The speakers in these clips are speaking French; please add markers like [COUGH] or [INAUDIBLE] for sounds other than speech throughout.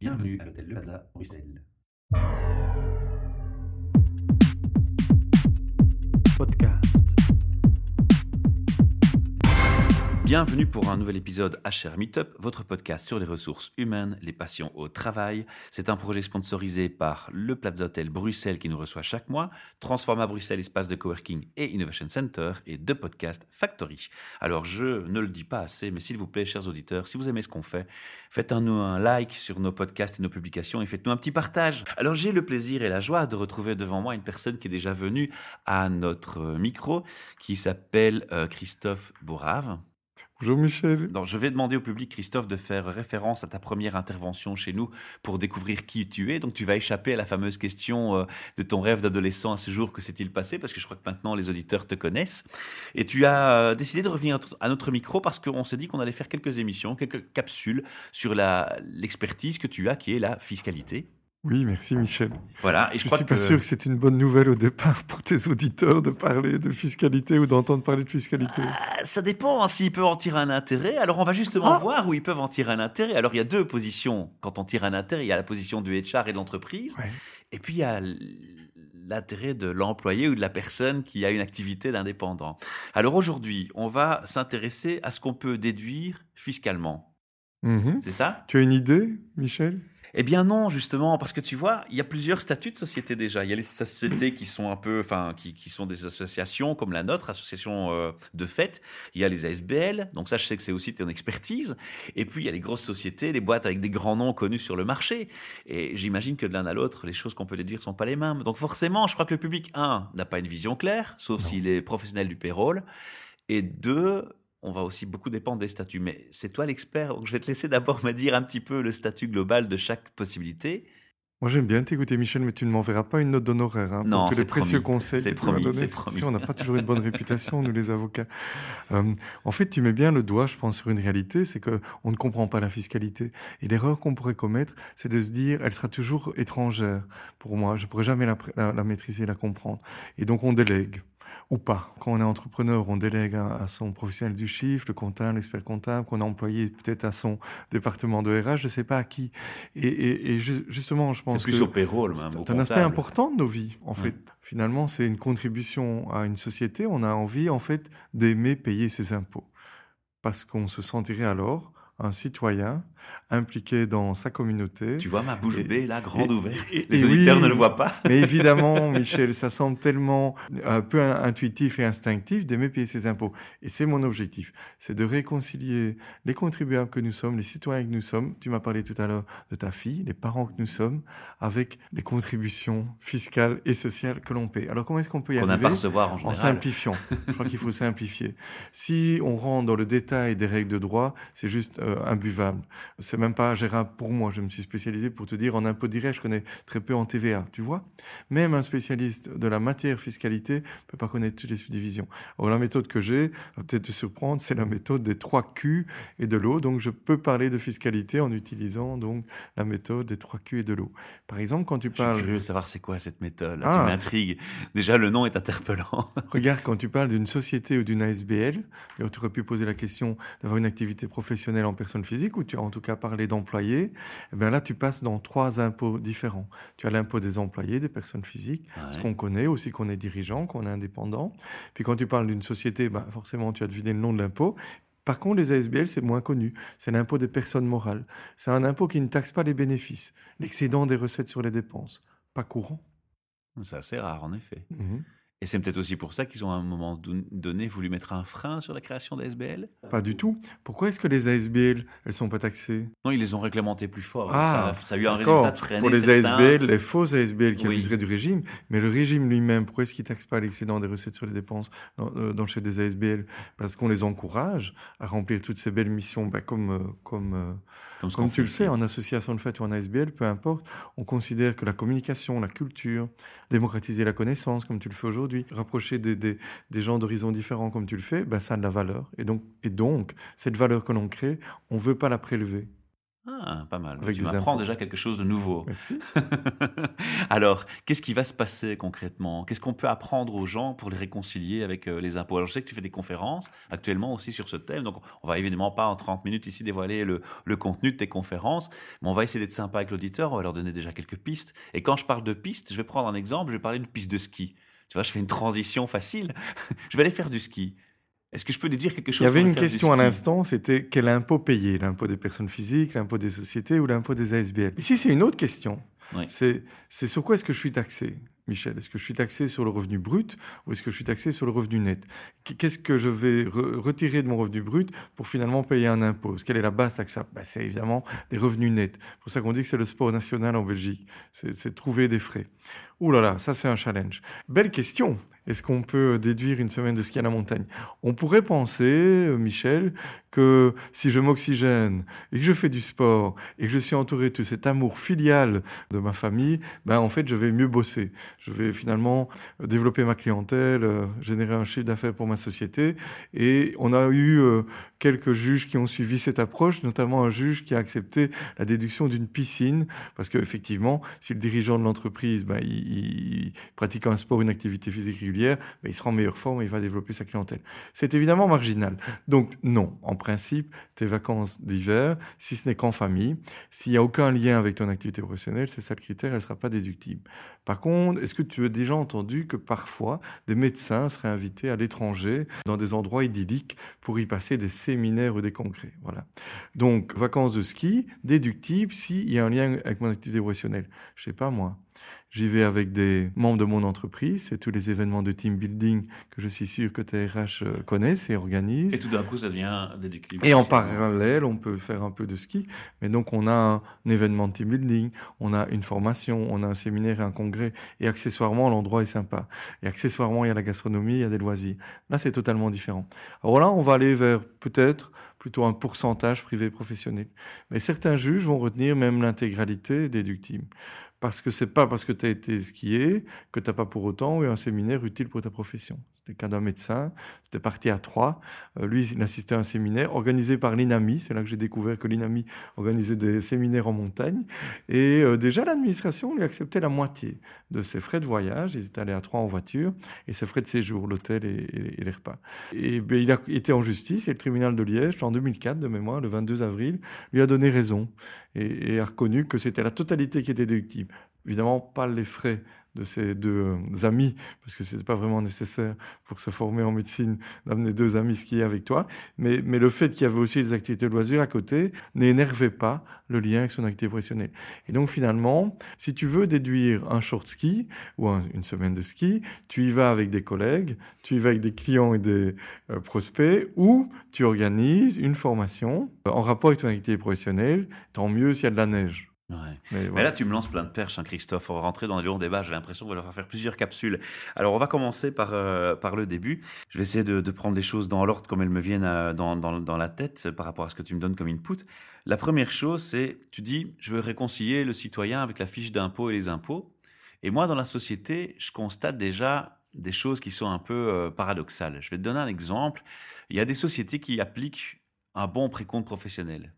Bienvenue à l'hôtel Le Plaza, Bruxelles. Podcast. Bienvenue pour un nouvel épisode HR Meetup, votre podcast sur les ressources humaines, les passions au travail. C'est un projet sponsorisé par le Plaza Hotel Bruxelles qui nous reçoit chaque mois, Transforma Bruxelles, espace de coworking et Innovation Center et de podcast Factory. Alors je ne le dis pas assez, mais s'il vous plaît, chers auditeurs, si vous aimez ce qu'on fait, faites-nous un like sur nos podcasts et nos publications et faites-nous un petit partage. Alors j'ai le plaisir et la joie de retrouver devant moi une personne qui est déjà venue à notre micro, qui s'appelle euh, Christophe Bourrave. Bonjour Michel. Donc, je vais demander au public, Christophe, de faire référence à ta première intervention chez nous pour découvrir qui tu es. Donc, tu vas échapper à la fameuse question euh, de ton rêve d'adolescent à ce jour, que s'est-il passé? Parce que je crois que maintenant, les auditeurs te connaissent. Et tu as euh, décidé de revenir à notre micro parce qu'on s'est dit qu'on allait faire quelques émissions, quelques capsules sur l'expertise que tu as, qui est la fiscalité. Oui, merci Michel. Voilà, et je, ne suis pas sûr que c'est une bonne nouvelle au départ pour tes auditeurs de parler de fiscalité ou d'entendre parler de fiscalité. Ah, ça dépend hein, s'ils peuvent en tirer un intérêt. Alors on va justement ah voir où ils peuvent en tirer un intérêt. Alors il y a deux positions quand on tire un intérêt. Il y a la position du HR et de l'entreprise. Et puis il y a l'intérêt de l'employé ou de la personne qui a une activité d'indépendant. Alors aujourd'hui, on va s'intéresser à ce qu'on peut déduire fiscalement. Mhm. C'est ça? Tu as une idée, Michel? Eh bien non, justement, parce que tu vois, il y a plusieurs statuts de société déjà. Il y a les sociétés qui sont un peu, enfin, qui, qui sont des associations comme la nôtre, association euh, de fait. Il y a les ASBL, donc ça, je sais que c'est aussi ton expertise. Et puis il y a les grosses sociétés, les boîtes avec des grands noms connus sur le marché. Et j'imagine que de l'un à l'autre, les choses qu'on peut dire sont pas les mêmes. Donc forcément, je crois que le public un n'a pas une vision claire, sauf s'il est professionnel du payroll. Et deux, on va aussi beaucoup dépendre des statuts. Mais c'est toi l'expert, donc je vais te laisser d'abord [LAUGHS] me dire un petit peu le statut global de chaque possibilité. Moi, j'aime bien t'écouter, Michel, mais tu ne m'enverras pas une note d'honoraire hein, non, pour tous les précieux conseils que promis, tu m'as Si on n'a pas toujours une bonne réputation, nous les avocats. Euh, en fait, tu mets bien le doigt, je pense, sur une réalité, c'est que on ne comprend pas la fiscalité. Et l'erreur qu'on pourrait commettre, c'est de se dire, elle sera toujours étrangère pour moi. Je pourrais jamais la, la, la maîtriser, la comprendre. Et donc, on délègue ou pas. Quand on est entrepreneur, on délègue à, son professionnel du chiffre, le comptable, l'expert comptable, qu'on a employé peut-être à son département de RH, je ne sais pas à qui. Et, justement, je pense c'est plus que... au payroll, C'est un aspect important de nos vies, en fait. Finalement, c'est une contribution à une société. On a envie, en fait, d'aimer payer ses impôts. Parce qu'on se sentirait alors un citoyen impliqué dans sa communauté. Tu vois ma bouche bée là, grande ouverte. Les auditeurs ne le voient pas. mais évidemment, [LAUGHS] Michel, ça semble tellement un peu intuitif et instinctif d'aimer payer ses impôts. Et c'est mon objectif, c'est de réconcilier les contribuables que nous sommes, les citoyens que nous sommes. Tu m'as parlé tout à l'heure de ta fille, les parents que nous sommes, avec les contributions fiscales et sociales que l'on paie. Alors comment est-ce qu'on peut y arriver recevoir en, en simplifiant? Je crois qu'il faut [LAUGHS] simplifier. Si on rentre dans le détail des règles de droit, c'est juste euh, imbuvable c'est même pas gérable pour moi. Je me suis spécialisé pour te dire en impôt direct, je connais très peu en TVA, tu vois. Même un spécialiste de la matière fiscalité peut pas connaître toutes les subdivisions. Alors la méthode que j'ai, va peut-être te surprendre, c'est la méthode des trois Q et de l'eau. Donc je peux parler de fiscalité en utilisant donc la méthode des trois Q et de l'eau. Par exemple, quand tu parles... Je suis curieux de savoir c'est quoi cette méthode. Là, Tu ah. m'intrigues. Déjà, le nom est interpellant. [LAUGHS] Regarde, quand tu parles d'une société ou d'une ASBL, tu aurais pu poser la question d'avoir une activité professionnelle en personne physique ou tu as en tout cas parler d'employés, eh bien là, tu passes dans trois impôts différents. Tu as l'impôt des employés, des personnes physiques, ce qu'on connaît aussi qu'on est dirigeant, qu'on est indépendant. Puis quand tu parles d'une société, ben, forcément, tu as deviné le nom de l'impôt. Par contre, les ASBL, c'est moins connu. C'est l'impôt des personnes morales. C'est un impôt qui ne taxe pas les bénéfices, l'excédent des recettes sur les dépenses. Pas courant. C'est assez rare, en effet. Mhm. Et c'est peut-être aussi pour ça qu'ils ont à un moment donné voulu mettre un frein sur la création d'ASBL Pas du tout. Pourquoi est-ce que les ASBL, elles sont pas taxées? Non, ils les ont réglementées plus fort. Ah, ça, a eu un résultat de freiner Pour les ASBL, les fausses ASBL qui abuseraient du régime, mais le régime lui-même, pourquoi est-ce qu'il taxe pas l'excédent des recettes sur les dépenses dans, euh, dans le chef des ASBL Parce qu'on les encourage à remplir toutes ces belles missions, bah, comme, euh, comme, euh, comme, comme tu le fais en association de fait ou en ASBL, peu importe. On considère que la communication, la culture, démocratiser la connaissance, comme tu le fais aujourd'hui, rapprocher des, des, des gens d'horizons différents, comme tu le fais, ben, ça a de la valeur. Et donc, et donc cette valeur que l'on crée, on ne veut pas la prélever. Ah, pas mal. Avec tu m'apprends déjà quelque chose de nouveau. Merci. [LAUGHS] Alors, qu'est-ce qui va se passer concrètement? Qu'est-ce qu'on peut apprendre aux gens pour les réconcilier avec euh, les impôts? Alors, je sais que tu fais des conférences actuellement aussi sur ce thème, donc on va évidemment pas en 30 minutes ici dévoiler le, le contenu de tes conférences, mais on va essayer d'être sympa avec l'auditeur, on va leur donner déjà quelques pistes. Et quand je parle de pistes, je vais prendre un exemple, je vais parler d'une piste de ski. Tu vois, je fais une transition facile. [LAUGHS] je vais aller faire du ski. Est-ce que je peux déduire quelque chose Il y avait une question à l'instant, c'était quel impôt payer? L'impôt des personnes physiques, l'impôt des sociétés ou l'impôt des ASBL Ici, c'est une autre question. Oui. C'est sur quoi est-ce que je suis taxé, Michel Est-ce que je suis taxé sur le revenu brut ou est-ce que je suis taxé sur le revenu net? Qu'est-ce que je vais re- retirer de mon revenu brut pour finalement payer un impôt? Quelle est la base taxable Bah, C'est évidemment des revenus nets. C'est pour ça qu'on dit que c'est le sport national en Belgique. C'est trouver des frais. Ouh là là, ça c'est un challenge. Belle question. Est-ce qu'on peut déduire une semaine de ski à la montagne? On pourrait penser, euh, Michel, que si je m'oxygène et que je fais du sport et que je suis entouré de cet amour filial de ma famille, ben en fait je vais mieux bosser. Je vais finalement développer ma clientèle, euh, générer un chiffre d'affaires pour ma société. Et on a eu euh, quelques juges qui ont suivi cette approche, notamment un juge qui a accepté la déduction d'une piscine, parce qu'effectivement, si le dirigeant de l'entreprise ben, il, pratique un sport, une activité physique régulière, ben, il sera en meilleure forme et il va développer sa clientèle. C'est évidemment marginal. Donc non, en principe, tes vacances d'hiver, si ce n'est qu'en famille, s'il n'y a aucun lien avec ton activité professionnelle, c'est ça le critère, elle ne sera pas déductible. Par contre, est-ce que tu as déjà entendu que parfois des médecins seraient invités à l'étranger? Dans des endroits idylliques pour y passer des séminaires ou des congrès Voilà. Donc, vacances de ski, déductible s'il y a un lien avec mon activité professionnelle. Je sais pas moi. J'y vais avec des membres de mon entreprise, c'est tous les événements de team building que je suis sûr que TRH euh, connaissent et organisent. Et tout d'un coup, ça devient déductible. Et en parallèle, on peut faire un peu de ski. Mais donc, on a un, un événement de team building, on a une formation, on a un séminaire et un congrès. Et accessoirement, l'endroit est sympa. Et accessoirement, il y a la gastronomie, il y a des loisirs. Là, c'est totalement différent. Alors là, on va aller vers peut-être plutôt un pourcentage privé-professionnel. Mais certains juges vont retenir même l'intégralité déductible. Parce que c'est pas parce que tu as été skié que tu n'as pas pour autant eu un séminaire utile pour ta profession. C'était le cas d'un médecin, c'était parti à trois. Euh, lui, il assistait à un séminaire organisé par l'INAMI. C'est là que j'ai découvert que l'INAMI organisait des séminaires en montagne. Et euh, déjà, l'administration lui acceptait la moitié de ses frais de voyage. Ils étaient allés à trois en voiture et ses frais de séjour, l'hôtel et, les repas. Et ben, il a été en justice et le tribunal de Liège, en 2004 de mémoire, le 22 avril, lui a donné raison et a reconnu que c'était la totalité qui était déductible. Évidemment, pas les frais de ses deux euh, amis, parce que ce n'était pas vraiment nécessaire pour se former en médecine d'amener deux amis skier avec toi, mais, le fait qu'il y avait aussi des activités de loisirs à côté n'énervait pas le lien avec son activité professionnelle. Et donc finalement, si tu veux déduire un short ski ou un- une semaine de ski, tu y vas avec des collègues, tu y vas avec des clients et des euh, prospects, ou tu organises une formation euh, en rapport avec ton activité professionnelle, tant mieux s'il y a de la neige. Ouais. Mais là, tu me lances plein de perches, hein, Christophe. On va rentrer dans les longs débats. J'ai l'impression qu'on va devoir faire plusieurs capsules. Alors, on va commencer par, euh, par le début. Je vais essayer de, de prendre les choses dans l'ordre comme elles me viennent à- dans, dans, dans la tête euh, par rapport à ce que tu me donnes comme input. La première chose, c'est, tu dis, je veux réconcilier le citoyen avec la fiche d'impôt et les impôts. Et moi, dans la société, je constate déjà des choses qui sont un peu euh, paradoxales. Je vais te donner un exemple. Il y a des sociétés qui appliquent un bon précompte professionnel.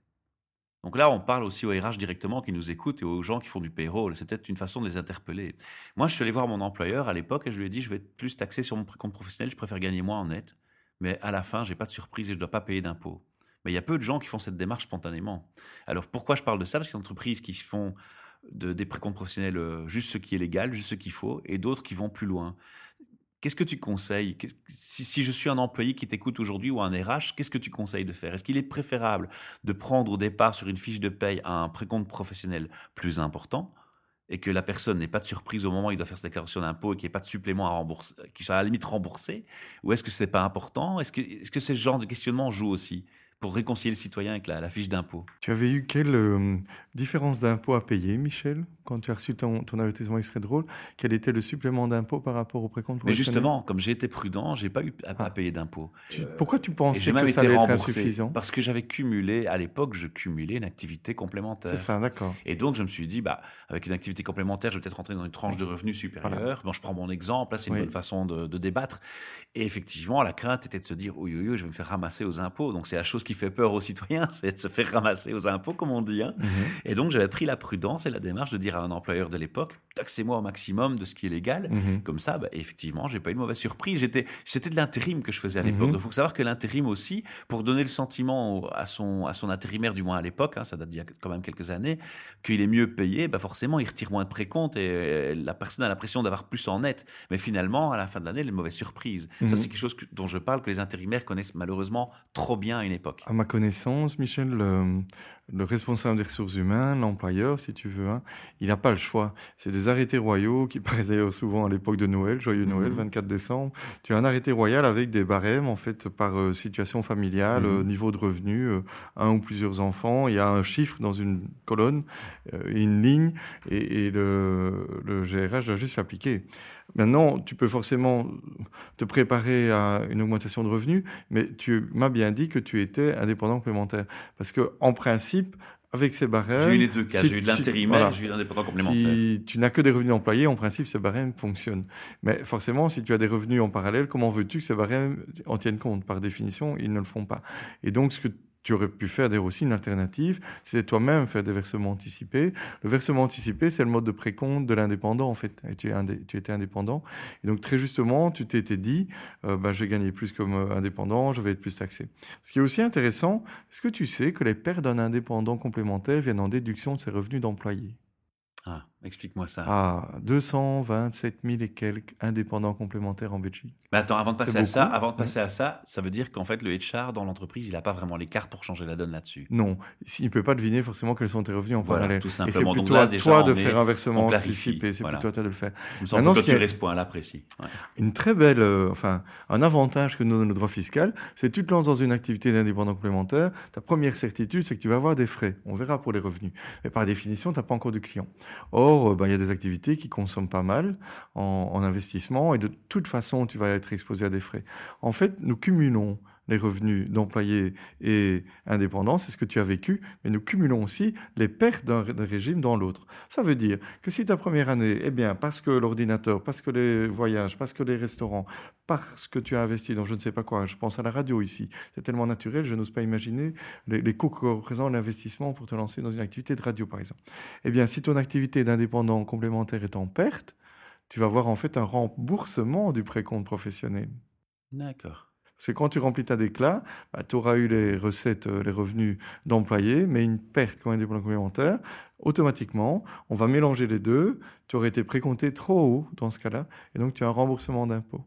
Donc là, on parle aussi aux RH directement qui nous écoutent et aux gens qui font du payroll. C'est peut-être une façon de les interpeller. Moi, je suis allé voir mon employeur à l'époque et je lui ai dit, je vais être plus taxé sur mon précompte professionnel, je préfère gagner moins en net. Mais à la fin, j'ai pas de surprise et je dois pas payer d'impôts. Mais il y a peu de gens qui font cette démarche spontanément. Alors pourquoi je parle de ça? Parce qu'il y a des entreprises qui font de, des précomptes professionnels euh, juste ce qui est légal, juste ce qu'il faut, et d'autres qui vont plus loin. Qu'est-ce que tu conseilles? Si, je suis un employé qui t'écoute aujourd'hui ou un RH, qu'est-ce que tu conseilles de faire? Est-ce qu'il est préférable de prendre au départ sur une fiche de paye un précompte professionnel plus important et que la personne n'ait pas de surprise au moment où il doit faire sa déclaration d'impôt et qu'il n'y ait pas de supplément à rembourser, qu'il soit à la limite remboursé? Ou est-ce que c'est pas important? Que, est-ce que ce genre de questionnement joue aussi? Pour réconcilier le citoyen avec la, la fiche d'impôt Tu avais eu quelle euh, différence d'impôt à payer, Michel, quand tu as reçu ton, ton avertissement Il serait drôle. Quel était le supplément d'impôt par rapport au précompte Mais justement, comme j'ai été prudent, j'ai pas eu à, à Ah. payer d'impôt. Pourquoi tu pensais que ça allait être insuffisant? Parce que j'avais cumulé à l'époque, je cumulais une activité complémentaire. C'est ça, d'accord. Et donc, je me suis dit, bah, avec une activité complémentaire, je vais peut-être rentrer dans une tranche de revenus supérieure. Bon, je prends mon exemple, là, c'est une Oui. bonne façon de, de débattre. Et effectivement, la crainte était de se dire, oui, oui, oui, je vais me faire ramasser aux impôts. Donc, c'est la chose qui qui fait peur aux citoyens, [LAUGHS] c'est de se faire ramasser aux impôts, comme on dit. Hein. Mhm. Et donc, j'avais pris la prudence et la démarche de dire à un employeur de l'époque, taxez-moi au maximum de ce qui est légal. Mhm. Comme ça, bah, effectivement, j'ai pas eu de mauvaise surprise. J'étais, c'était de l'intérim que je faisais à l'époque. Il faut savoir que l'intérim aussi, pour donner le sentiment à son, à son intérimaire, du moins à l'époque, hein, ça date d'il y a quand même quelques années, qu'il est mieux payé, bah forcément, il retire moins de précompte et la personne a l'impression d'avoir plus en net. Mais finalement, à la fin de l'année, les mauvaises surprises. Ça, mhm. c'est quelque chose dont je parle que les intérimaires connaissent malheureusement trop bien à une époque. À ma connaissance, Michel, le, le responsable des ressources humaines, l'employeur, si tu veux, hein, il n'a pas le choix. C'est des arrêtés royaux qui [LAUGHS] paraissaient souvent à l'époque de Noël, joyeux Noël, 24 mhm. décembre. Tu as un arrêté royal avec des barèmes, en fait, par euh, situation familiale, mhm. niveau de revenu, euh, un ou plusieurs enfants. Il y a un chiffre dans une colonne, euh, une ligne, et, et le, le GRH doit juste l'appliquer. Maintenant, tu peux forcément te préparer à une augmentation de revenus, mais tu m'as bien dit que tu étais indépendant complémentaire. Parce que, en principe, avec ces barèmes. J'ai eu les deux cas. j'ai eu de l'intérimaire, j'ai eu l'indépendant complémentaire. Si tu n'as que des revenus d'employé, en principe, ces barèmes fonctionnent. Mais forcément, si tu as des revenus en parallèle, comment veux-tu que ces barèmes en tiennent compte? Par définition, ils ne le font pas. Et donc, ce que tu aurais pu faire aussi une alternative, c'est toi-même faire des versements anticipés. Le versement anticipé, c'est le mode de précompte de l'indépendant, en fait. Et tu, tu, étais indépendant. Et donc, très justement, tu t'étais dit, euh, ben, je vais gagner plus comme euh, indépendant, je vais être plus taxé. Ce qui est aussi intéressant, est-ce que tu sais que les pertes d'un indépendant complémentaire viennent en déduction de ses revenus d'employé? Ah, explique-moi ça. Ah, 227 000 et quelques indépendants complémentaires en Belgique. Mais attends, avant de passer à ça, avant de passer à ça, ça veut dire qu'en fait le HR dans l'entreprise, il n'a pas vraiment les cartes pour changer la donne là-dessus. Non, il ne peut pas deviner forcément quels sont tes revenus en voilà, parallèle. Tout simplement. Et c'est plutôt à toi de faire un versement anticipé. C'est plutôt à toi de le faire. Il me semble que ce point-là précis. Une très belle, euh, enfin, un avantage que nous donne le droit fiscal, c'est que tu te lances dans une activité d'indépendant complémentaire. Ta première certitude, c'est que tu vas avoir des frais. On verra pour les revenus. Mais par définition, tu n'as pas encore de clients. Or, euh, ben, il y a des activités qui consomment pas mal en, en, investissement et de toute façon, tu vas être exposé à des frais. En fait, nous cumulons les revenus d'employés et indépendants, c'est ce que tu as vécu, mais nous cumulons aussi les pertes d'un régime dans l'autre. Ça veut dire que si ta première année, eh bien, parce que l'ordinateur, parce que les voyages, parce que les restaurants, parce que tu as investi dans je ne sais pas quoi, je pense à la radio ici, c'est tellement naturel, je n'ose pas imaginer les, coûts que représente l'investissement pour te lancer dans une activité de radio, par exemple. Eh bien, si ton activité d'indépendant complémentaire est en perte, tu vas voir en fait un remboursement du précompte professionnel. D'accord. C'est quand tu remplis ta déclat, bah, tu auras eu les recettes, euh, les revenus d'employés, mais une perte quand même des complémentaires. Automatiquement, on va mélanger les deux. Tu aurais été précompté trop haut dans ce cas-là, et donc tu as un remboursement d'impôt.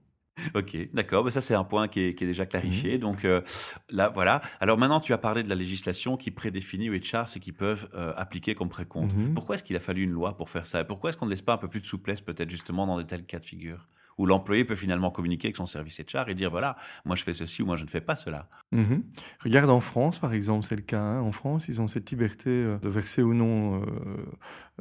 Ok, d'accord. Mais ça, c'est un point qui est, déjà clarifié. Mmh. Donc euh, là, voilà. Alors maintenant, tu as parlé de la législation qui prédéfinit HR ce qu'ils peuvent euh, appliquer comme précompte. Mmh. Pourquoi est-ce qu'il a fallu une loi pour faire ça? Pourquoi est-ce qu'on ne laisse pas un peu plus de souplesse, peut-être justement, dans de tels cas de figure? Où l'employé peut finalement communiquer avec son service HR et dire voilà, moi je fais ceci ou moi je ne fais pas cela. Mhm. Regarde en France, par exemple, c'est le cas. Hein. En France, ils ont cette liberté euh, de verser ou non euh,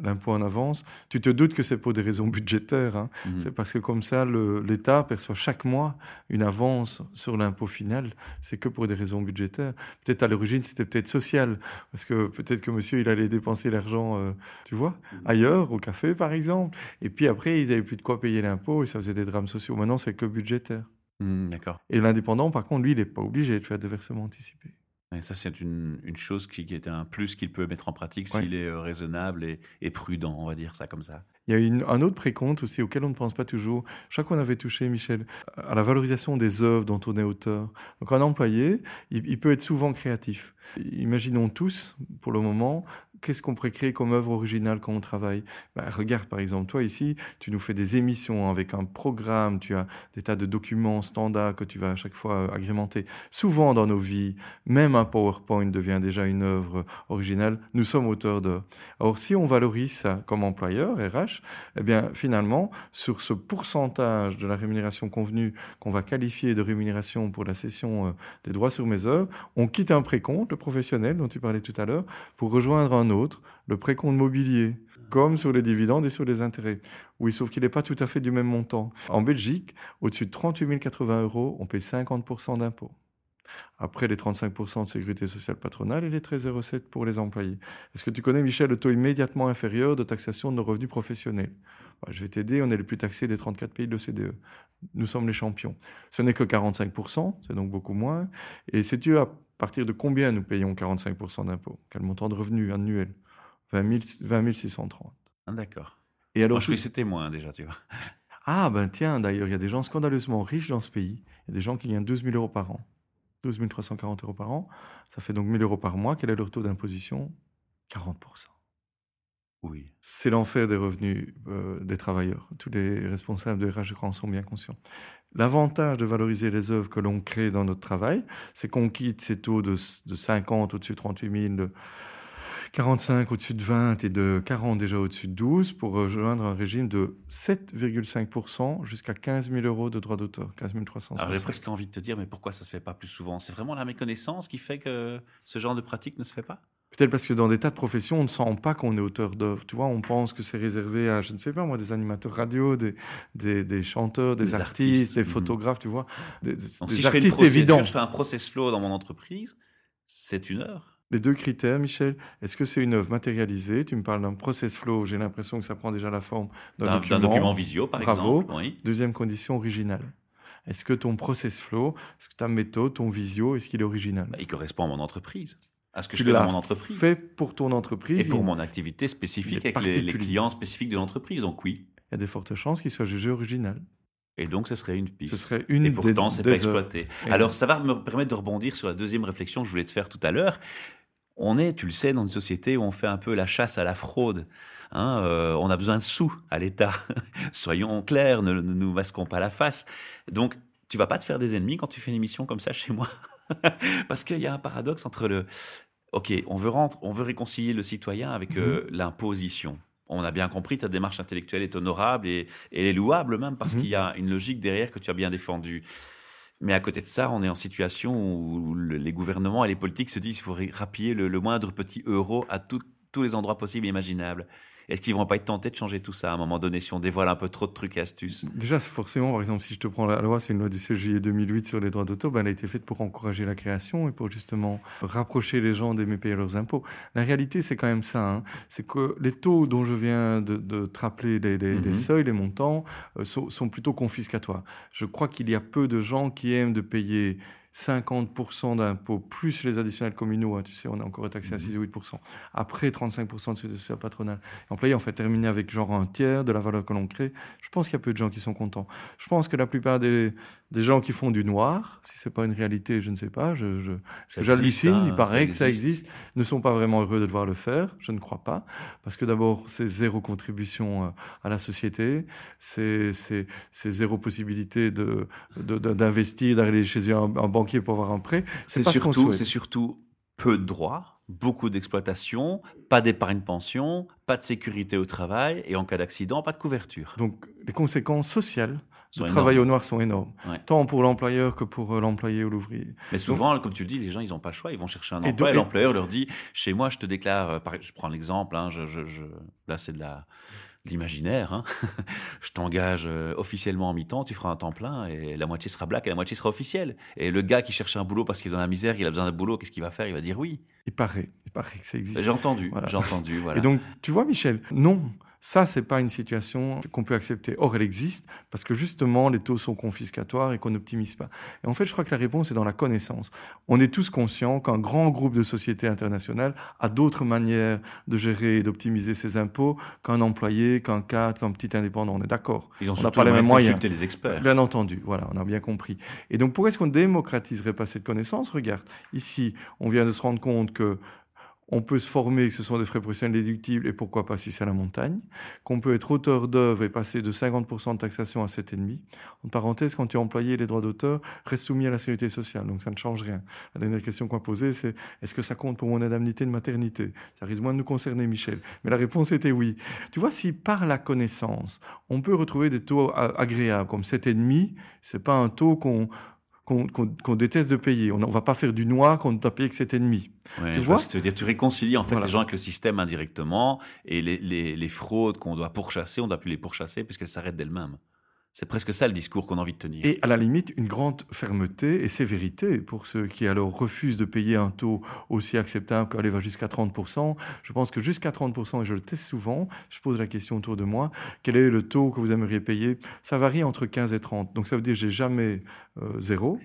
l'impôt en avance. Tu te doutes que c'est pour des raisons budgétaires. Hein. Mhm. C'est parce que comme ça, l'État perçoit chaque mois une avance sur l'impôt final. C'est que pour des raisons budgétaires. Peut-être à l'origine, c'était peut-être social. Parce que peut-être que monsieur, il allait dépenser l'argent, euh, tu vois, mhm. ailleurs, au café, par exemple. Et puis après, ils n'avaient plus de quoi payer l'impôt et ça faisait des drames sociaux. Maintenant, c'est que budgétaire. Mmh, d'accord. Et l'indépendant, par contre, lui, il n'est pas obligé de faire des versements anticipés. Et ça, c'est une, une, chose qui, est un plus qu'il peut mettre en pratique s'il est euh, raisonnable et, et, prudent, on va dire ça comme ça. Il y a un autre précompte aussi auquel on ne pense pas toujours. Je crois qu'on avait touché, Michel, à la valorisation des œuvres dont on est auteur. Donc un employé, il, peut être souvent créatif. Imaginons tous, pour le moment, qu'est-ce qu'on pourrait créer comme œuvre originale quand on travaille? Bah, Regarde, par exemple, toi ici, tu nous fais des émissions avec un programme, tu as des tas de documents standards que tu vas à chaque fois agrémenter. Souvent dans nos vies, même un PowerPoint devient déjà une œuvre originale. Nous sommes auteurs de. Alors, si on valorise ça comme employeur, RH, eh bien, finalement, sur ce pourcentage de la rémunération convenue qu'on va qualifier de rémunération pour la cession euh, des droits sur mes œuvres, on quitte un précompte, le professionnel dont tu parlais tout à l'heure, pour rejoindre un autre, le précompte mobilier, comme sur les dividendes et sur les intérêts. Oui, sauf qu'il n'est pas tout à fait du même montant. En Belgique, au-dessus de 38 080 euros, on paye 50% d'impôts. Après les 35% de sécurité sociale patronale et les 13,07 pour les employés. Est-ce que tu connais, Michel, le taux immédiatement inférieur de taxation de nos revenus professionnels? Bah, Je vais t'aider, on est le plus taxé des 34 pays de l'OCDE. Nous sommes les champions. Ce n'est que 45%, c'est donc beaucoup moins. Et si tu as partir de combien nous payons 45% d'impôts? Quel montant de revenus annuel? 20, 20 630. Ah, D'accord. Et alors, Moi, je que c'était moins déjà, tu vois. Ah ben tiens, d'ailleurs, il y a des gens scandaleusement riches dans ce pays. Il y a des gens qui gagnent 12 000 euros par an. 12 340 euros par an. Ça fait donc 1 000 euros par mois. Quel est leur taux d'imposition 40%. Oui. C'est l'enfer des revenus euh, des travailleurs. Tous les responsables de RH, je crois, en sont bien conscients. L'avantage de valoriser les œuvres que l'on crée dans notre travail, c'est qu'on quitte ces taux de, de 50 au-dessus de 38 000, de 45 au-dessus de 20 et de 40 déjà au-dessus de 12 pour rejoindre un régime de 7,5% jusqu'à 15 000 euros de droits d'auteur, 15 300. Alors j'ai presque envie de te dire, mais pourquoi ça se fait pas plus souvent? C'est vraiment la méconnaissance qui fait que ce genre de pratique ne se fait pas? Peut-être parce que dans des tas de professions, on ne sent pas qu'on est auteur d'œuvres. Tu vois, on pense que c'est réservé à, je ne sais pas moi, des animateurs radio, des, des, des chanteurs, des, Des artistes, artistes, des mhm. photographes, tu vois. Des, Donc, si je fais, une artistes évidents. je fais un process flow dans mon entreprise, c'est une heure. Les deux critères, Michel, est-ce que c'est une œuvre matérialisée? Tu me parles d'un process flow, j'ai l'impression que ça prend déjà la forme d'un document. visio, par Bravo. exemple. Oui. Deuxième condition, original. Est-ce que ton process flow, est-ce que ta méthode, ton visio, est-ce qu'il est original? Bah, il correspond à mon entreprise, à ce que Tu je fais dans mon entreprise. fait pour ton entreprise Et pour il- mon activité spécifique avec les, les clients spécifiques de l'entreprise. Donc oui. Il y a des fortes chances qu'il soit jugé original. Et donc ce serait une piste. Ce serait une Et pourtant, c'est pas exploité. Alors, ça va me permettre de rebondir sur la deuxième réflexion que je voulais te faire tout à l'heure. On est, tu le sais, dans une société où on fait un peu la chasse à la fraude. Hein, euh, on a besoin de sous à l'État. [LAUGHS] Soyons clairs, ne, ne nous masquons pas la face. Donc, tu vas pas te faire des ennemis quand tu fais une émission comme ça chez moi? [LAUGHS] Parce qu'il y a un paradoxe entre le... Ok, on veut, rendre, on veut réconcilier le citoyen avec euh, l'imposition. On a bien compris, ta démarche intellectuelle est honorable et, et elle est louable même parce Mhm. qu'il y a une logique derrière que tu as bien défendue. Mais à côté de ça, on est en situation où le- les gouvernements et les politiques se disent qu'il faut rapiller le, le moindre petit euro à tout- tous les endroits possibles et imaginables. Est-ce qu'ils vont pas être tentés de changer tout ça à un moment donné si on dévoile un peu trop de trucs et astuces? Déjà, forcément, par exemple, si je te prends la loi, c'est une loi du 16 juillet 2008 sur les droits d'auteur, ben, elle a été faite pour encourager la création et pour justement rapprocher les gens d'aimer payer leurs impôts. La réalité, c'est quand même ça. hein. C'est que les taux dont je viens de, de te rappeler, les, les- les Mhm. seuils, les montants, euh, sont, sont plutôt confiscatoires. Je crois qu'il y a peu de gens qui aiment de payer 50% d'impôts plus les additionnels communaux, hein, tu sais, on est encore taxé à 6 ou 8%, après 35% de sociale patronale. Et employé, on fait terminer avec genre un tiers de la valeur que l'on crée. Je pense qu'il y a peu de gens qui sont contents. Je pense que la plupart des, des gens qui font du noir, si c'est pas une réalité, je ne sais pas, je, je, parce Ça que j'hallucine, hein, il paraît ça que ça existe. ne sont pas vraiment heureux de devoir le faire, je ne crois pas, parce que d'abord, c'est zéro contribution euh, à la société, c'est zéro possibilité de d'investir, d'aller chez un, un banquier pour avoir un prêt. C'est ce surtout, c'est surtout peu de droits, beaucoup d'exploitation, pas d'épargne pension, pas de sécurité au travail et en cas d'accident, pas de couverture. Donc, les conséquences sociales De travail énormes. au noir sont énormes, Ouais. tant pour l'employeur que pour euh, l'employé ou l'ouvrier. Mais souvent, comme tu le dis, les gens, ils n'ont pas le choix. Ils vont chercher un emploi et, l'employeur leur dit Chez moi, je te déclare, euh, je prends l'exemple, hein, je, je- je- là, c'est de la l'imaginaire. hein. [LAUGHS] je t'engage euh, officiellement en mi-temps, tu feras un temps plein et la moitié sera black et la moitié sera officielle. Et le gars qui cherche un boulot parce qu'il est dans la misère, il a besoin d'un boulot, qu'est-ce qu'il va faire? Il va dire oui. Il paraît, il paraît que ça existe. J'ai entendu, Voilà. j'ai entendu. Voilà. Et donc, tu vois, Michel, non, ça, c'est pas une situation qu'on peut accepter. Or, elle existe parce que justement, les taux sont confiscatoires et qu'on n'optimise pas. Et en fait, je crois que la réponse est dans la connaissance. On est tous conscients qu'un grand groupe de sociétés internationales a d'autres manières de gérer et d'optimiser ses impôts qu'un employé, qu'un cadre, qu'un petit indépendant. On est d'accord. ils ont on n'a pas les le mêmes moyens. les experts. Bien entendu, voilà, on a bien compris. Et donc, pourquoi est-ce qu'on ne démocratiserait pas cette connaissance? Regarde, ici, on vient de se rendre compte que on peut se former, que ce sont des frais professionnels déductibles, et pourquoi pas si c'est à la montagne, qu'on peut être auteur d'œuvre et passer de 50% de taxation à 7,5%. En parenthèse, quand tu es employé, les droits d'auteur restent soumis à la sécurité sociale, donc ça ne change rien. La dernière question qu'on a posée, c'est est-ce que ça compte pour mon indemnité de maternité? Ça risque moins de nous concerner, Michel. Mais la réponse était oui. Tu vois, si par la connaissance, on peut retrouver des taux agréables, comme 7,5, c'est pas un taux qu'on qu'on déteste de payer. On ne va pas faire du noir qu'on ne doit payer que 7,5. Ouais, Tu vois ce que tu veux dire. Tu réconcilies en fait Voilà. les gens avec le système indirectement et les, les, les fraudes qu'on doit pourchasser, on ne doit plus les pourchasser puisqu'elles s'arrêtent d'elles-mêmes. C'est presque ça le discours qu'on a envie de tenir. Et à la limite, une grande fermeté et sévérité pour ceux qui alors refusent de payer un taux aussi acceptable qu'aller va jusqu'à 30%. Je pense que jusqu'à 30%, et je le teste souvent, je pose la question autour de moi, quel est le taux que vous aimeriez payer? Ça varie entre 15 et 30. Donc ça veut dire que j'ai jamais euh, zéro.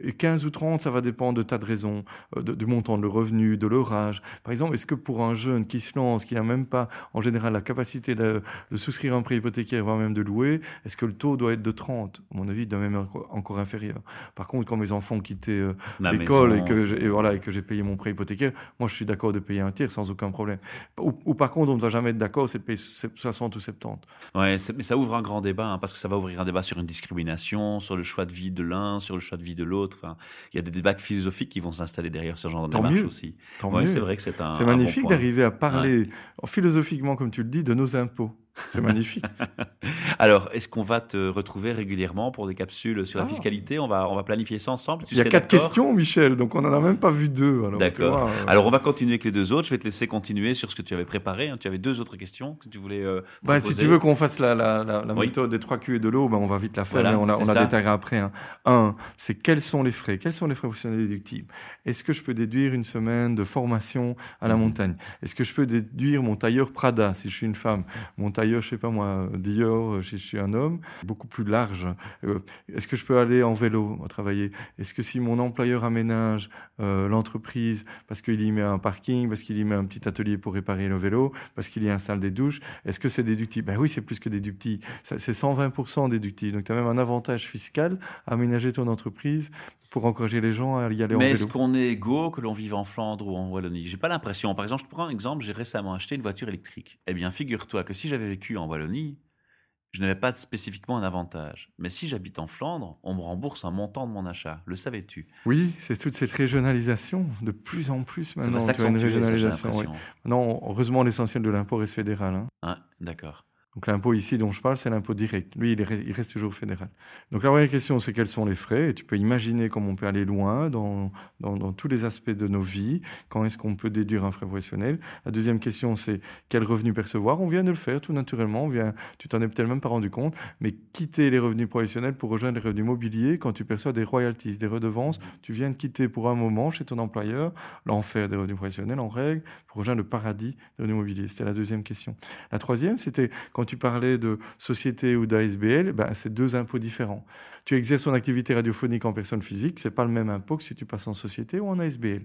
Et 15 ou 30, ça va dépendre de tas de raisons, euh, de, du montant de le revenu, de leur âge. Par exemple, est-ce que pour un jeune qui se lance, qui n'a même pas en général la capacité de, de souscrire un prêt hypothécaire, voire même de louer, est-ce que le taux doit être de 30 À mon avis, il doit même être encore inférieur. Par contre, quand mes enfants quittaient euh, l'école et que j'ai, voilà, payé mon prêt hypothécaire, moi je suis d'accord de payer un tiers sans aucun problème. Ou, ou par contre, on ne doit jamais être d'accord, c'est de payer 60 ou 70. Ouais, mais ça ouvre un grand débat, hein, parce que ça va ouvrir un débat sur une discrimination, sur le choix de vie de l'un, sur le choix de vie de l'autre. Enfin, il y a des débats philosophiques qui vont s'installer derrière ce genre de démarche aussi. Ouais, c'est vrai que c'est un. C'est magnifique d'arriver à parler philosophiquement, comme tu le dis, de nos impôts. [LAUGHS] C'est magnifique. [LAUGHS] Alors, est-ce qu'on va te retrouver régulièrement pour des capsules sur la ah. fiscalité? On va, on va planifier ça ensemble. Il y a quatre questions, Michel, donc on n'en a même pas vu deux. D'accord. Euh. Alors, on va continuer avec les deux autres. Je vais te laisser continuer sur ce que tu avais préparé. Hein. Tu avais deux autres questions que tu voulais. Euh, bah, si tu veux qu'on fasse la, la, la, méthode des trois Q et de l'eau, ben on va vite la faire. on a, on a détaillé après. Hein. Un, c'est quels sont les frais? Quels sont les frais professionnels déductibles? Est-ce que je peux déduire une semaine de formation à la mmh. montagne? Est-ce que je peux déduire mon tailleur Prada? Si je suis une femme Mon tailleur, je sais pas moi, Dior, si je suis un homme, beaucoup plus large. Euh, est-ce que je peux aller en vélo travailler? Est-ce que si mon employeur aménage euh, l'entreprise parce qu'il y met un parking, parce qu'il y met un petit atelier pour réparer le vélo, parce qu'il y installe des douches, est-ce que c'est déductible? Ben oui, c'est plus que déductible. C'est 120% déductible. Donc tu as même un avantage fiscal à aménager ton entreprise pour encourager les gens à y aller en vélo. Mais est-ce qu'on est égaux que l'on vive en Flandre ou en Wallonie? J'ai pas l'impression. Par exemple, je prends un exemple, j'ai récemment acheté une voiture électrique. Eh bien, figure-toi que si j'avais vécu en Wallonie, je n'avais pas spécifiquement un avantage. Mais si j'habite en Flandre, on me rembourse un montant de mon achat. Le savais-tu? Oui, c'est toute cette régionalisation de plus en plus maintenant. Ça va une régionalisation. Non, heureusement, l'essentiel de l'impôt reste fédéral. Hein. Ah, d'accord. Donc l'impôt ici dont je parle, c'est l'impôt direct. Lui, il, reste toujours fédéral. Donc la première question, c'est quels sont les frais? Et tu peux imaginer comment on peut aller loin dans, tous les aspects de nos vies. Quand est-ce qu'on peut déduire un frais professionnel? La deuxième question, c'est quel revenu percevoir? On vient de le faire tout naturellement. On vient, tu t'en es peut-être même pas rendu compte, mais quitter les revenus professionnels pour rejoindre les revenus mobiliers quand tu perçois des royalties, des redevances, tu viens de quitter pour un moment chez ton employeur l'enfer des revenus professionnels en règle pour rejoindre le paradis des revenus mobiliers. C'était la deuxième question. La troisième, c'était quand tu parlais de société ou d'ASBL, ben, c'est deux impôts différents. Tu exerces ton activité radiophonique en personne physique, c'est pas le même impôt que si tu passes en société ou en ASBL.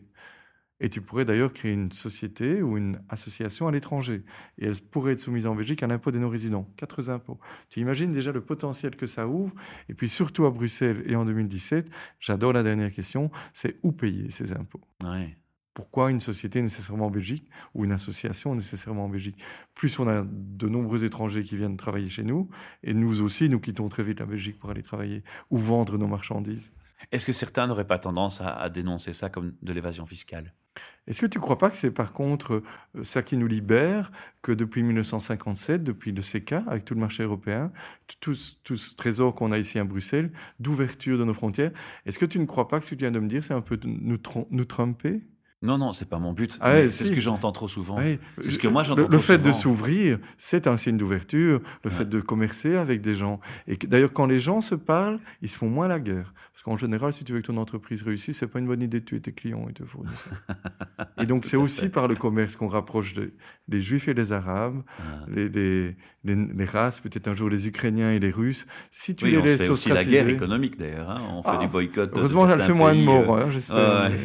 Et tu pourrais d'ailleurs créer une société ou une association à l'étranger. Et elle pourrait être soumise en Belgique à l'impôt des non-résidents. Quatre impôts. Tu imagines déjà le potentiel que ça ouvre. Et puis surtout à Bruxelles et en 2017, j'adore la dernière question, c'est où payer ces impôts? Pourquoi une société nécessairement en Belgique ou une association nécessairement en Belgique. Plus on a de nombreux étrangers qui viennent travailler chez nous, et nous aussi, nous quittons très vite la Belgique pour aller travailler ou vendre nos marchandises. Est-ce que certains n'auraient pas tendance à, dénoncer ça comme de l'évasion fiscale? Est-ce que tu ne crois pas que c'est par contre euh, ça qui nous libère, que depuis 1957, depuis le CECA, avec tout le marché européen, tout, ce trésor qu'on a ici à Bruxelles, d'ouverture de nos frontières, est-ce que tu ne crois pas que ce que tu viens de me dire, c'est un peu nous, nous tromper? Non, non, c'est pas mon but. Ah c'est ce que j'entends trop souvent. C'est ce que moi j'entends Le, le fait de s'ouvrir, c'est un signe d'ouverture. Le fait de commercer avec des gens. Et d'ailleurs, quand les gens se parlent, ils se font moins la guerre. Parce qu'en général, si tu veux que ton entreprise réussisse, c'est pas une bonne idée de tuer tes clients et te fournir ça. et donc, [LAUGHS] c'est aussi par le commerce qu'on rapproche les Juifs et les Arabes, ah. les, les, les, races, peut-être un jour les Ukrainiens et les Russes. Si tu oui, les on laisses fait aussi la guerre économique d'ailleurs. Hein. On fait ah, des boycotts. Heureusement, elle fait moins de morts, hein, j'espère. [LAUGHS]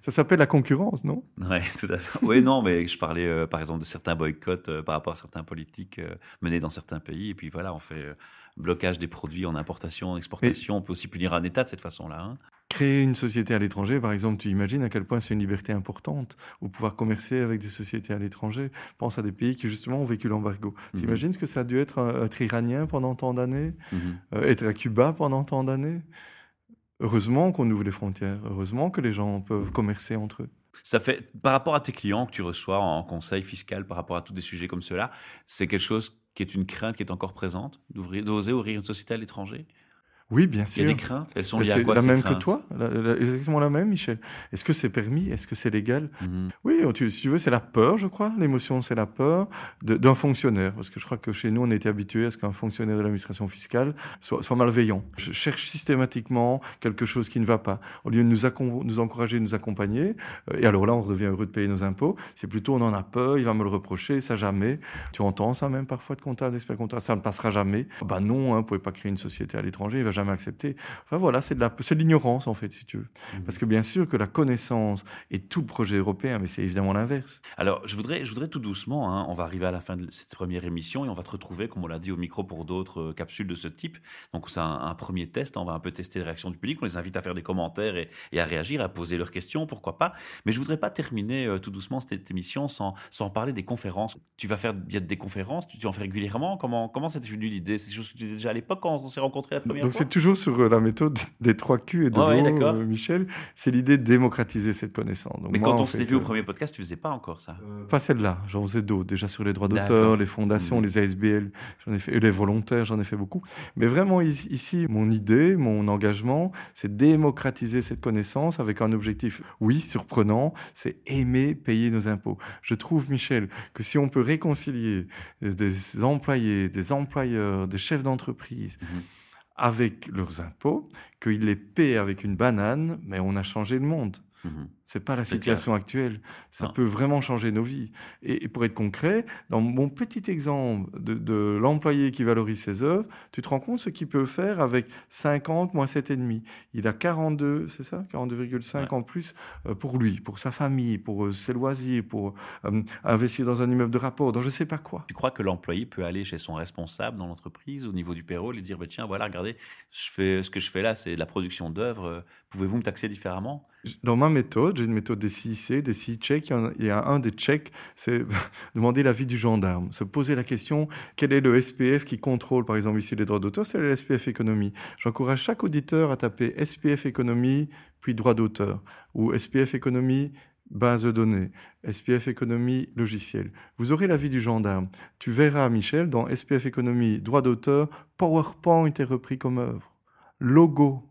Ça s'appelle la concurrence, non? Oui, tout à fait. Oui, non, mais je parlais euh, par exemple de certains boycotts euh, par rapport à certains politiques euh, menés dans certains pays. Et puis voilà, on fait blocage des produits en importation, en exportation. On peut aussi punir un État de cette façon-là. Hein. Créer une société à l'étranger, par exemple, tu imagines à quel point c'est une liberté importante, ou pouvoir commercer avec des sociétés à l'étranger. Pense à des pays qui justement ont vécu l'embargo. Tu mhm. imagines ce que ça a dû être, être iranien pendant tant d'années, mhm. être à Cuba pendant tant d'années? Heureusement qu'on ouvre les frontières, heureusement que les gens peuvent commercer entre eux. Ça fait, par rapport à tes clients que tu reçois en conseil fiscal, par rapport à tous des sujets comme cela, c'est quelque chose qui est une crainte qui est encore présente, d'oser ouvrir une société à l'étranger? Oui, bien sûr. Il y a des craintes. Elles sont liées à quoi la même que toi, exactement la même, Michel. Est-ce que c'est permis? Est-ce que c'est légal? Mhm. Oui, si tu veux, c'est la peur, je crois. L'émotion, c'est la peur d'un fonctionnaire, parce que je crois que chez nous, on était habitué à ce qu'un fonctionnaire de l'administration fiscale soit, soit, malveillant. Je cherche systématiquement quelque chose qui ne va pas, au lieu de nous, nous encourager, de nous accompagner. Euh, et alors là, on redevient heureux de payer nos impôts. C'est plutôt, on en a peur, il va me le reprocher, ça jamais. Tu entends ça même parfois de comptable, d'expert comptable, ça ne passera jamais. Ben non, hein, vous pouvez pas créer une société à l'étranger, il va jamais accepter. Enfin voilà, c'est de l'ignorance en fait, si tu veux. Mhm. Parce que bien sûr que la connaissance est tout le projet européen, mais c'est évidemment l'inverse. Alors, je voudrais, je voudrais tout doucement, hein, on va arriver à la fin de cette première émission et on va te retrouver, comme on l'a dit, au micro pour d'autres euh, capsules de ce type. Donc, c'est un, un premier test, on va un peu tester les réactions du public, on les invite à faire des commentaires et, et à réagir, à poser leurs questions, pourquoi pas. Mais je voudrais pas terminer euh, tout doucement cette émission sans, sans parler des conférences. Tu vas faire des conférences, tu, tu en fais régulièrement? Comment, comment t'est venu l'idée? C'est des choses que tu faisais déjà à l'époque quand on s'est rencontrés la première Donc fois? Toujours sur euh, la méthode [LAUGHS] des trois Q et de Ouais, l'eau, euh, Michel. C'est l'idée de démocratiser cette connaissance. Donc Mais moi, quand on s'était vu au euh, premier podcast, tu faisais pas encore ça? Pas celle-là, j'en faisais d'autres, déjà sur les droits d'auteur, les fondations, Mhm. les ASBL, j'en ai fait, et les volontaires, j'en ai fait beaucoup. Mais vraiment, ici, mon idée, mon engagement, c'est démocratiser cette connaissance avec un objectif, oui, surprenant, c'est aimer payer nos impôts. Je trouve, Michel, que si on peut réconcilier des employés, des employeurs, des chefs d'entreprise, Mhm. Avec leurs impôts, qu'ils les paient avec une banane, mais on a changé le monde. Mhm. C'est pas la situation actuelle. Ça Non. peut vraiment changer nos vies. Et, et pour être concret, dans mon petit exemple de, de l'employé qui valorise ses œuvres, tu te rends compte ce qu'il peut faire avec 50 moins 7,5. Il a 42, c'est ça? 42,5 Ouais. en plus euh, pour lui, pour sa famille, pour euh, ses loisirs, pour euh, investir dans un immeuble de rapport, dans je sais pas quoi. Tu crois que l'employé peut aller chez son responsable dans l'entreprise au niveau du payroll et dire bah, tiens voilà regardez je fais ce que je fais là c'est de la production d'œuvres pouvez-vous me taxer différemment? Dans ma méthode, j'ai une méthode des CIC, des CI-checks. Il y y a un des checks, c'est [LAUGHS] demander l'avis du gendarme. Se poser la question, quel est le SPF qui contrôle, par exemple, ici les droits d'auteur? C'est le SPF économie? J'encourage chaque auditeur à taper SPF économie, puis droit d'auteur, ou SPF économie, base de données, SPF économie, logiciel. Vous aurez l'avis du gendarme. Tu verras, Michel, dans SPF économie, droit d'auteur, PowerPoint est repris comme œuvre. Logo,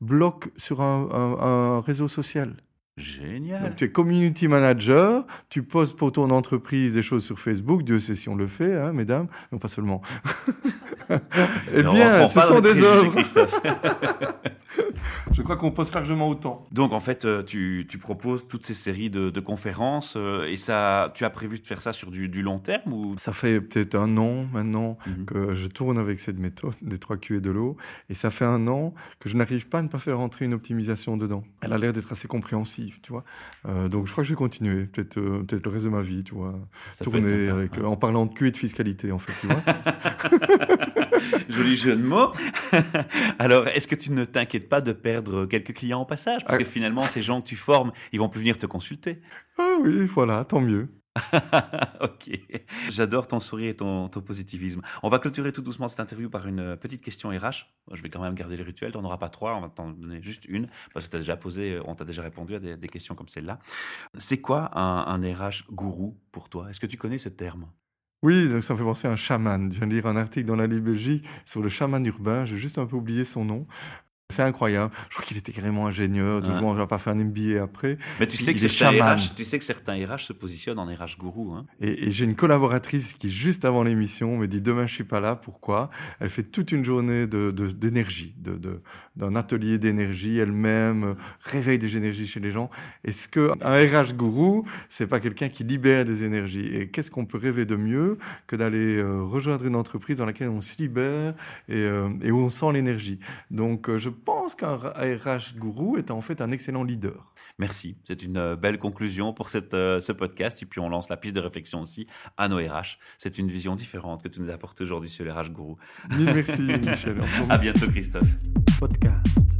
bloc sur un réseau social. Génial Donc, tu es community manager, tu postes pour ton entreprise des choses sur Facebook, Dieu sait si on le fait, hein, mesdames, non pas seulement. [LAUGHS] eh bien, ce sont des œuvres. [LAUGHS] Je crois qu'on poste largement autant. donc en fait euh, tu, tu proposes toutes ces séries de, de conférences euh, et ça tu as prévu de faire ça sur du, du long terme ou? Ça fait peut-être un an maintenant Mhm. que je tourne avec cette méthode des trois Q et de l'eau, et ça fait un an que je n'arrive pas à ne pas faire rentrer une optimisation dedans. Elle a l'air d'être assez compréhensive, tu vois. Euh, donc je crois que je vais continuer, peut-être euh, peut-être le reste de ma vie, tu vois. ça Tourner avec, hein. euh, en parlant de Q et de fiscalité, en fait, tu vois. [LAUGHS] Joli jeu de mots. [LAUGHS] Alors, est-ce que tu ne t'inquiètes pas de perdre quelques clients au passage? Parce Ah. que finalement, ces gens que tu formes, ils vont plus venir te consulter. ah oui, voilà, tant mieux. [LAUGHS] ok. J'adore ton sourire et ton, positivisme. On va clôturer tout doucement cette interview par une petite question RH. Je vais quand même garder le rituel. Tu n'en auras pas trois, on va t'en donner juste une. Parce que tu as déjà posé, on t'a déjà répondu à des, questions comme celle-là. C'est quoi un, un RH gourou pour toi? Est-ce que tu connais ce terme? Oui, ça me fait penser à un chaman. Je viens de lire un article dans la Libre Belgique sur le chaman urbain. J'ai juste un peu oublié son nom. C'est incroyable. Je crois qu'il était carrément ingénieur. Ouais. Toujours, on n'a pas fait un MBA après. Mais tu sais, que certains. RH, tu sais que certains RH se positionnent en RH gourou. Hein Et, et j'ai une collaboratrice qui, juste avant l'émission, me dit Demain, je suis pas là. Pourquoi? Elle fait toute une journée de- d'énergie, de, de, d'un atelier d'énergie elle-même, euh, réveille des énergies chez les gens. Est-ce qu'un RH gourou, c'est pas quelqu'un qui libère des énergies? Et qu'est-ce qu'on peut rêver de mieux que d'aller euh, rejoindre une entreprise dans laquelle on se libère et, euh, et où on sent l'énergie? Donc, je pense qu'un RH gourou est en fait un excellent leader. Merci. C'est une euh, belle conclusion pour cette, euh, ce podcast. Et puis, on lance la piste de réflexion aussi à nos RH. C'est une vision différente que tu nous apportes aujourd'hui sur les RH gourou. Mille merci, Michel. [LAUGHS] À bientôt, Christophe. Podcast.